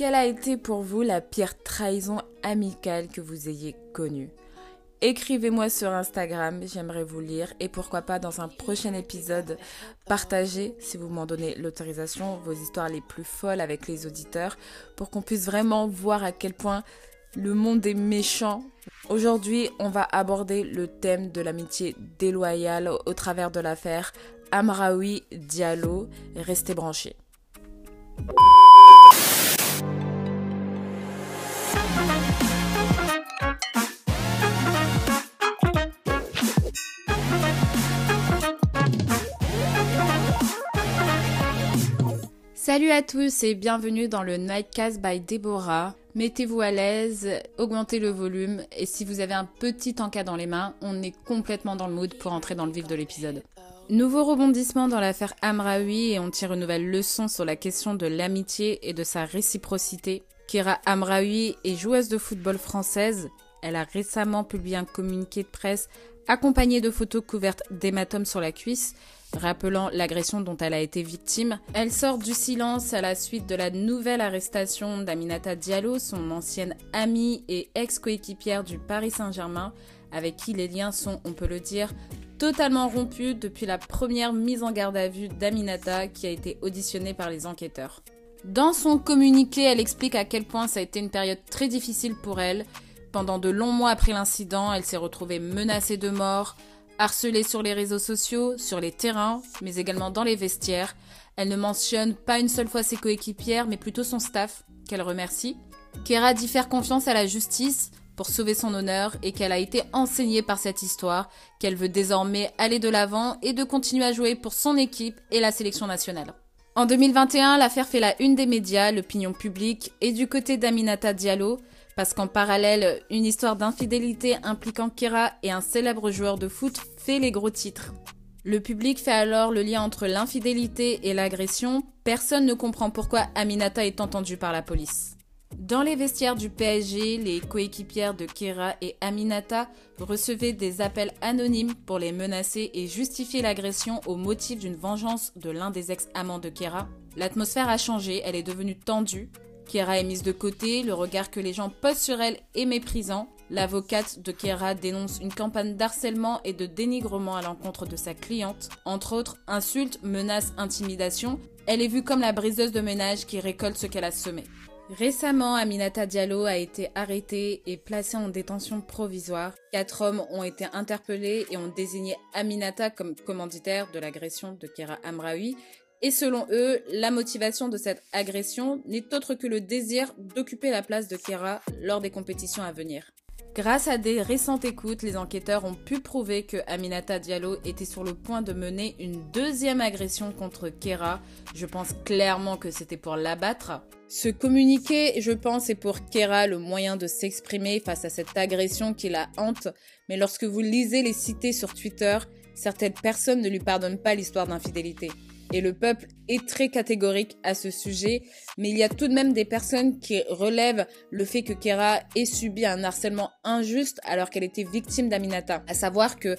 Quelle a été pour vous la pire trahison amicale que vous ayez connue? Écrivez-moi sur Instagram, j'aimerais vous lire et pourquoi pas dans un prochain épisode partager, si vous m'en donnez l'autorisation, vos histoires les plus folles avec les auditeurs pour qu'on puisse vraiment voir à quel point le monde est méchant. Aujourd'hui, on va aborder le thème de l'amitié déloyale au travers de l'affaire Amraoui Diallo. Restez branchés. Salut à tous et bienvenue dans le Nightcast by Deborah. Mettez-vous à l'aise, augmentez le volume et si vous avez un petit encas dans les mains, on est complètement dans le mood pour entrer dans le vif de l'épisode. Nouveau rebondissement dans l'affaire Amraoui et on tire une nouvelle leçon sur la question de l'amitié et de sa réciprocité. Kira Amraoui est joueuse de football française. Elle a récemment publié un communiqué de presse accompagné de photos couvertes d'hématomes sur la cuisse rappelant l'agression dont elle a été victime. Elle sort du silence à la suite de la nouvelle arrestation d'Aminata Diallo, son ancienne amie et ex-coéquipière du Paris Saint-Germain, avec qui les liens sont, on peut le dire, totalement rompus depuis la première mise en garde à vue d'Aminata qui a été auditionnée par les enquêteurs. Dans son communiqué, elle explique à quel point ça a été une période très difficile pour elle. Pendant de longs mois après l'incident, elle s'est retrouvée menacée de mort, Harcelée sur les réseaux sociaux, sur les terrains, mais également dans les vestiaires. Elle ne mentionne pas une seule fois ses coéquipières, mais plutôt son staff, qu'elle remercie. Kera dit faire confiance à la justice pour sauver son honneur et qu'elle a été enseignée par cette histoire, qu'elle veut désormais aller de l'avant et de continuer à jouer pour son équipe et la sélection nationale. En 2021, l'affaire fait la une des médias, l'opinion publique et du côté d'Aminata Diallo, parce qu'en parallèle, une histoire d'infidélité impliquant Kira et un célèbre joueur de foot fait les gros titres. Le public fait alors le lien entre l'infidélité et l'agression. Personne ne comprend pourquoi Aminata est entendue par la police. Dans les vestiaires du PSG, les coéquipières de Kira et Aminata recevaient des appels anonymes pour les menacer et justifier l'agression au motif d'une vengeance de l'un des ex-amants de Kira. L'atmosphère a changé, elle est devenue tendue. Kera est mise de côté, le regard que les gens posent sur elle est méprisant. L'avocate de Kera dénonce une campagne d'harcèlement et de dénigrement à l'encontre de sa cliente. Entre autres, insultes, menaces, intimidations. Elle est vue comme la briseuse de ménage qui récolte ce qu'elle a semé. Récemment, Aminata Diallo a été arrêtée et placée en détention provisoire. Quatre hommes ont été interpellés et ont désigné Aminata comme commanditaire de l'agression de Kera Amraoui, et selon eux, la motivation de cette agression n'est autre que le désir d'occuper la place de Kera lors des compétitions à venir. Grâce à des récentes écoutes, les enquêteurs ont pu prouver que Aminata Diallo était sur le point de mener une deuxième agression contre Kera. Je pense clairement que c'était pour l'abattre. Ce communiqué, je pense, est pour Kera le moyen de s'exprimer face à cette agression qui la hante. Mais lorsque vous lisez les cités sur Twitter, certaines personnes ne lui pardonnent pas l'histoire d'infidélité et le peuple est très catégorique à ce sujet, mais il y a tout de même des personnes qui relèvent le fait que Kera ait subi un harcèlement injuste alors qu'elle était victime d'Aminata. À savoir que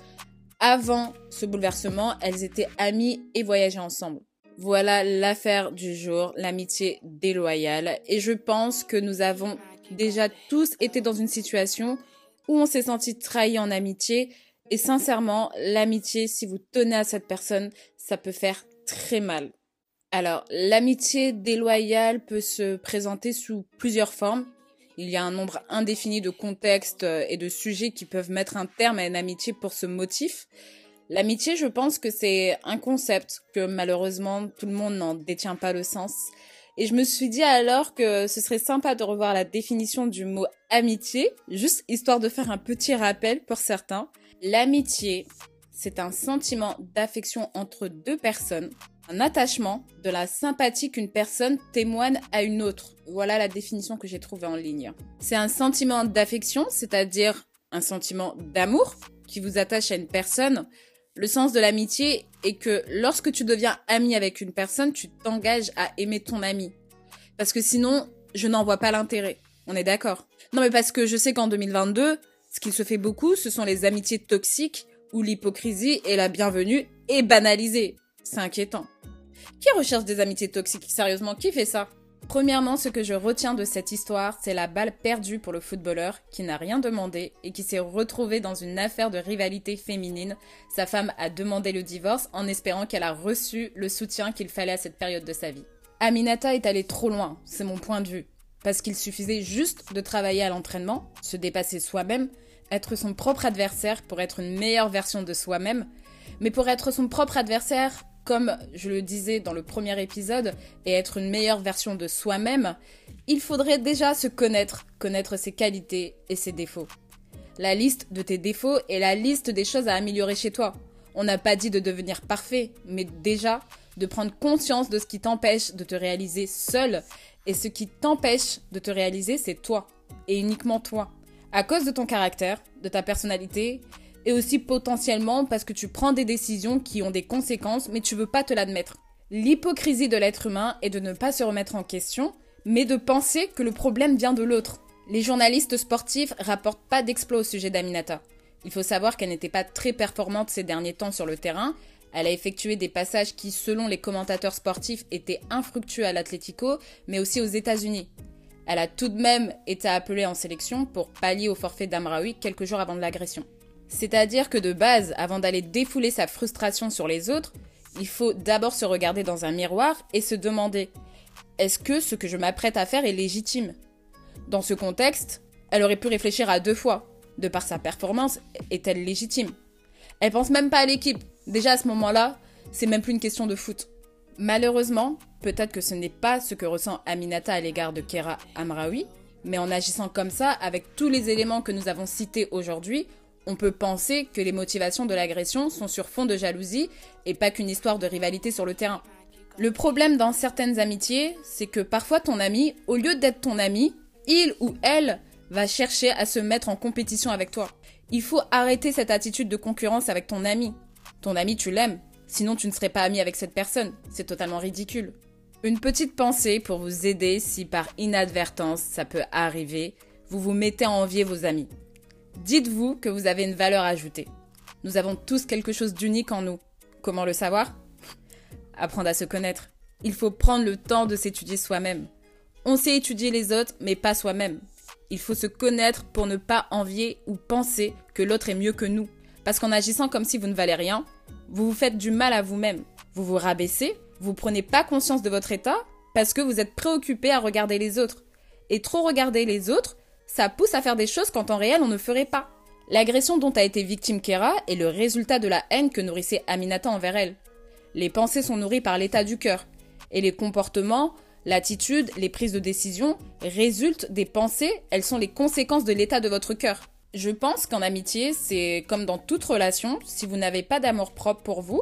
avant ce bouleversement, elles étaient amies et voyageaient ensemble. Voilà l'affaire du jour, l'amitié déloyale. Et je pense que nous avons déjà tous été dans une situation où on s'est senti trahi en amitié. Et sincèrement, l'amitié, si vous tenez à cette personne, ça peut faire très mal. Alors, l'amitié déloyale peut se présenter sous plusieurs formes. Il y a un nombre indéfini de contextes euh, et de sujets qui peuvent mettre un terme à une amitié pour ce motif. L'amitié, je pense que c'est un concept que malheureusement tout le monde n'en détient pas le sens. Et je me suis dit alors que ce serait sympa de revoir la définition du mot amitié, juste histoire de faire un petit rappel pour certains. L'amitié, c'est un sentiment d'affection entre deux personnes, un attachement, de la sympathie qu'une personne témoigne à une autre. Voilà la définition que j'ai trouvée en ligne. C'est un sentiment d'affection, c'est-à-dire un sentiment d'amour qui vous attache à une personne. Le sens de l'amitié est que lorsque tu deviens ami avec une personne, tu t'engages à aimer ton ami. Parce que sinon, je n'en vois pas l'intérêt. On est d'accord. Non mais parce que je sais qu'en 2022, ce qu'il se fait beaucoup, ce sont les amitiés toxiques où l'hypocrisie est la bienvenue et banalisée. C'est inquiétant. Qui recherche des amitiés toxiques? Sérieusement, qui fait ça? Premièrement, ce que je retiens de cette histoire, c'est la balle perdue pour le footballeur qui n'a rien demandé et qui s'est retrouvé dans une affaire de rivalité féminine. Sa femme a demandé le divorce en espérant qu'elle a reçu le soutien qu'il fallait à cette période de sa vie. Aminata est allée trop loin, c'est mon point de vue. Parce qu'il suffisait juste de travailler à l'entraînement, se dépasser soi-même, être son propre adversaire pour être une meilleure version de soi-même. Mais pour être son propre adversaire, comme je le disais dans le premier épisode, et être une meilleure version de soi-même, il faudrait déjà se connaître, connaître ses qualités et ses défauts. La liste de tes défauts est la liste des choses à améliorer chez toi. On n'a pas dit de devenir parfait, mais déjà de prendre conscience de ce qui t'empêche de te réaliser seul. Et ce qui t'empêche de te réaliser, c'est toi. Et uniquement toi. À cause de ton caractère, de ta personnalité et aussi potentiellement parce que tu prends des décisions qui ont des conséquences mais tu veux pas te l'admettre. L'hypocrisie de l'être humain est de ne pas se remettre en question, mais de penser que le problème vient de l'autre. Les journalistes sportifs rapportent pas d'exploit au sujet d'Aminata. Il faut savoir qu'elle n'était pas très performante ces derniers temps sur le terrain. Elle a effectué des passages qui, selon les commentateurs sportifs, étaient infructueux à l'Atlético, mais aussi aux États-Unis. Elle a tout de même été appelée en sélection pour pallier au forfait d'Amraoui quelques jours avant de l'agression. C'est-à-dire que de base, avant d'aller défouler sa frustration sur les autres, il faut d'abord se regarder dans un miroir et se demander est-ce que ce que je m'apprête à faire est légitime? Dans ce contexte, elle aurait pu réfléchir à deux fois. De par sa performance, est-elle légitime? Elle pense même pas à l'équipe. Déjà à ce moment-là, c'est même plus une question de foot. Malheureusement, peut-être que ce n'est pas ce que ressent Aminata à l'égard de Kera Amraoui, mais en agissant comme ça, avec tous les éléments que nous avons cités aujourd'hui, on peut penser que les motivations de l'agression sont sur fond de jalousie et pas qu'une histoire de rivalité sur le terrain. Le problème dans certaines amitiés, c'est que parfois ton ami, au lieu d'être ton ami, il ou elle va chercher à se mettre en compétition avec toi. Il faut arrêter cette attitude de concurrence avec ton ami. Ton ami, tu l'aimes, sinon tu ne serais pas ami avec cette personne. C'est totalement ridicule. Une petite pensée pour vous aider si par inadvertance ça peut arriver, vous vous mettez à envier vos amis. Dites-vous que vous avez une valeur ajoutée. Nous avons tous quelque chose d'unique en nous. Comment le savoir? Apprendre à se connaître. Il faut prendre le temps de s'étudier soi-même. On sait étudier les autres, mais pas soi-même. Il faut se connaître pour ne pas envier ou penser que l'autre est mieux que nous. Parce qu'en agissant comme si vous ne valez rien, vous vous faites du mal à vous-même. Vous vous rabaissez, vous prenez pas conscience de votre état parce que vous êtes préoccupé à regarder les autres. Et trop regarder les autres, ça pousse à faire des choses qu'en temps réel on ne ferait pas. L'agression dont a été victime Kera est le résultat de la haine que nourrissait Aminata envers elle. Les pensées sont nourries par l'état du cœur, et les comportements, l'attitude, les prises de décision résultent des pensées, elles sont les conséquences de l'état de votre cœur. Je pense qu'en amitié, c'est comme dans toute relation, si vous n'avez pas d'amour propre pour vous,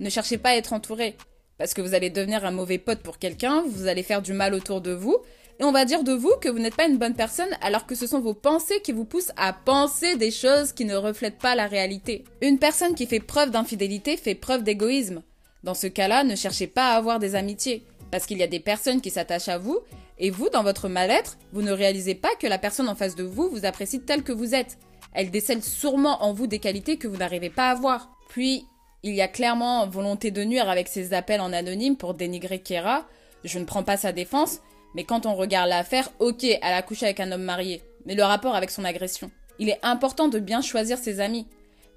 ne cherchez pas à être entouré, parce que vous allez devenir un mauvais pote pour quelqu'un, vous allez faire du mal autour de vous, et on va dire de vous que vous n'êtes pas une bonne personne alors que ce sont vos pensées qui vous poussent à penser des choses qui ne reflètent pas la réalité. Une personne qui fait preuve d'infidélité fait preuve d'égoïsme. Dans ce cas-là, ne cherchez pas à avoir des amitiés, parce qu'il y a des personnes qui s'attachent à vous, et vous, dans votre mal-être, vous ne réalisez pas que la personne en face de vous vous apprécie tel que vous êtes. Elle décèle sûrement en vous des qualités que vous n'arrivez pas à voir. Puis, il y a clairement volonté de nuire avec ces appels en anonyme pour dénigrer Kera. Je ne prends pas sa défense, mais quand on regarde l'affaire, ok, elle a couché avec un homme marié, mais le rapport avec son agression. Il est important de bien choisir ses amis.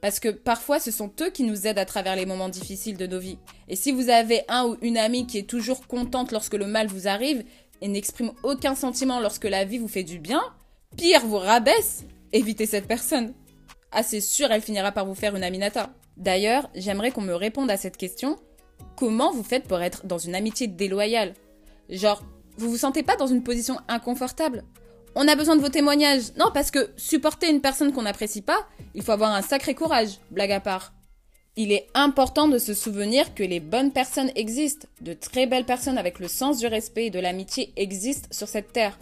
Parce que parfois, ce sont eux qui nous aident à travers les moments difficiles de nos vies. Et si vous avez un ou une amie qui est toujours contente lorsque le mal vous arrive et n'exprime aucun sentiment lorsque la vie vous fait du bien, pire, vous rabaisse, évitez cette personne. Ah, c'est sûr, elle finira par vous faire une aminata. D'ailleurs, j'aimerais qu'on me réponde à cette question. Comment vous faites pour être dans une amitié déloyale? Genre, vous vous sentez pas dans une position inconfortable? On a besoin de vos témoignages. Non, parce que supporter une personne qu'on n'apprécie pas, il faut avoir un sacré courage, blague à part. Il est important de se souvenir que les bonnes personnes existent, de très belles personnes avec le sens du respect et de l'amitié existent sur cette terre.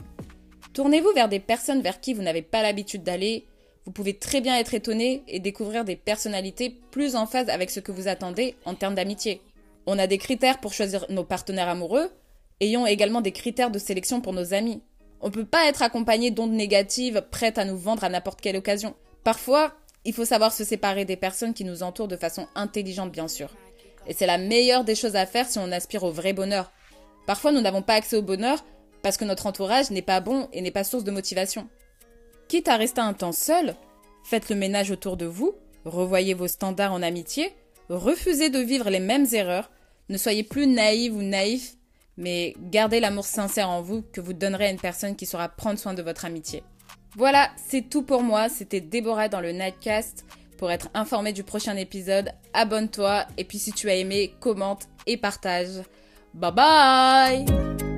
Tournez-vous vers des personnes vers qui vous n'avez pas l'habitude d'aller. Vous pouvez très bien être étonné et découvrir des personnalités plus en phase avec ce que vous attendez en termes d'amitié. On a des critères pour choisir nos partenaires amoureux, Ayons également des critères de sélection pour nos amis. On ne peut pas être accompagné d'ondes négatives prêtes à nous vendre à n'importe quelle occasion. Parfois, il faut savoir se séparer des personnes qui nous entourent de façon intelligente, bien sûr. Et c'est la meilleure des choses à faire si on aspire au vrai bonheur. Parfois, nous n'avons pas accès au bonheur parce que notre entourage n'est pas bon et n'est pas source de motivation. Quitte à rester un temps seul, faites le ménage autour de vous, revoyez vos standards en amitié, refusez de vivre les mêmes erreurs, ne soyez plus naïve ou naïf, mais gardez l'amour sincère en vous que vous donnerez à une personne qui saura prendre soin de votre amitié. Voilà, c'est tout pour moi. C'était Déborah dans le Nightcast. Pour être informé du prochain épisode, abonne-toi et puis si tu as aimé, commente et partage. Bye bye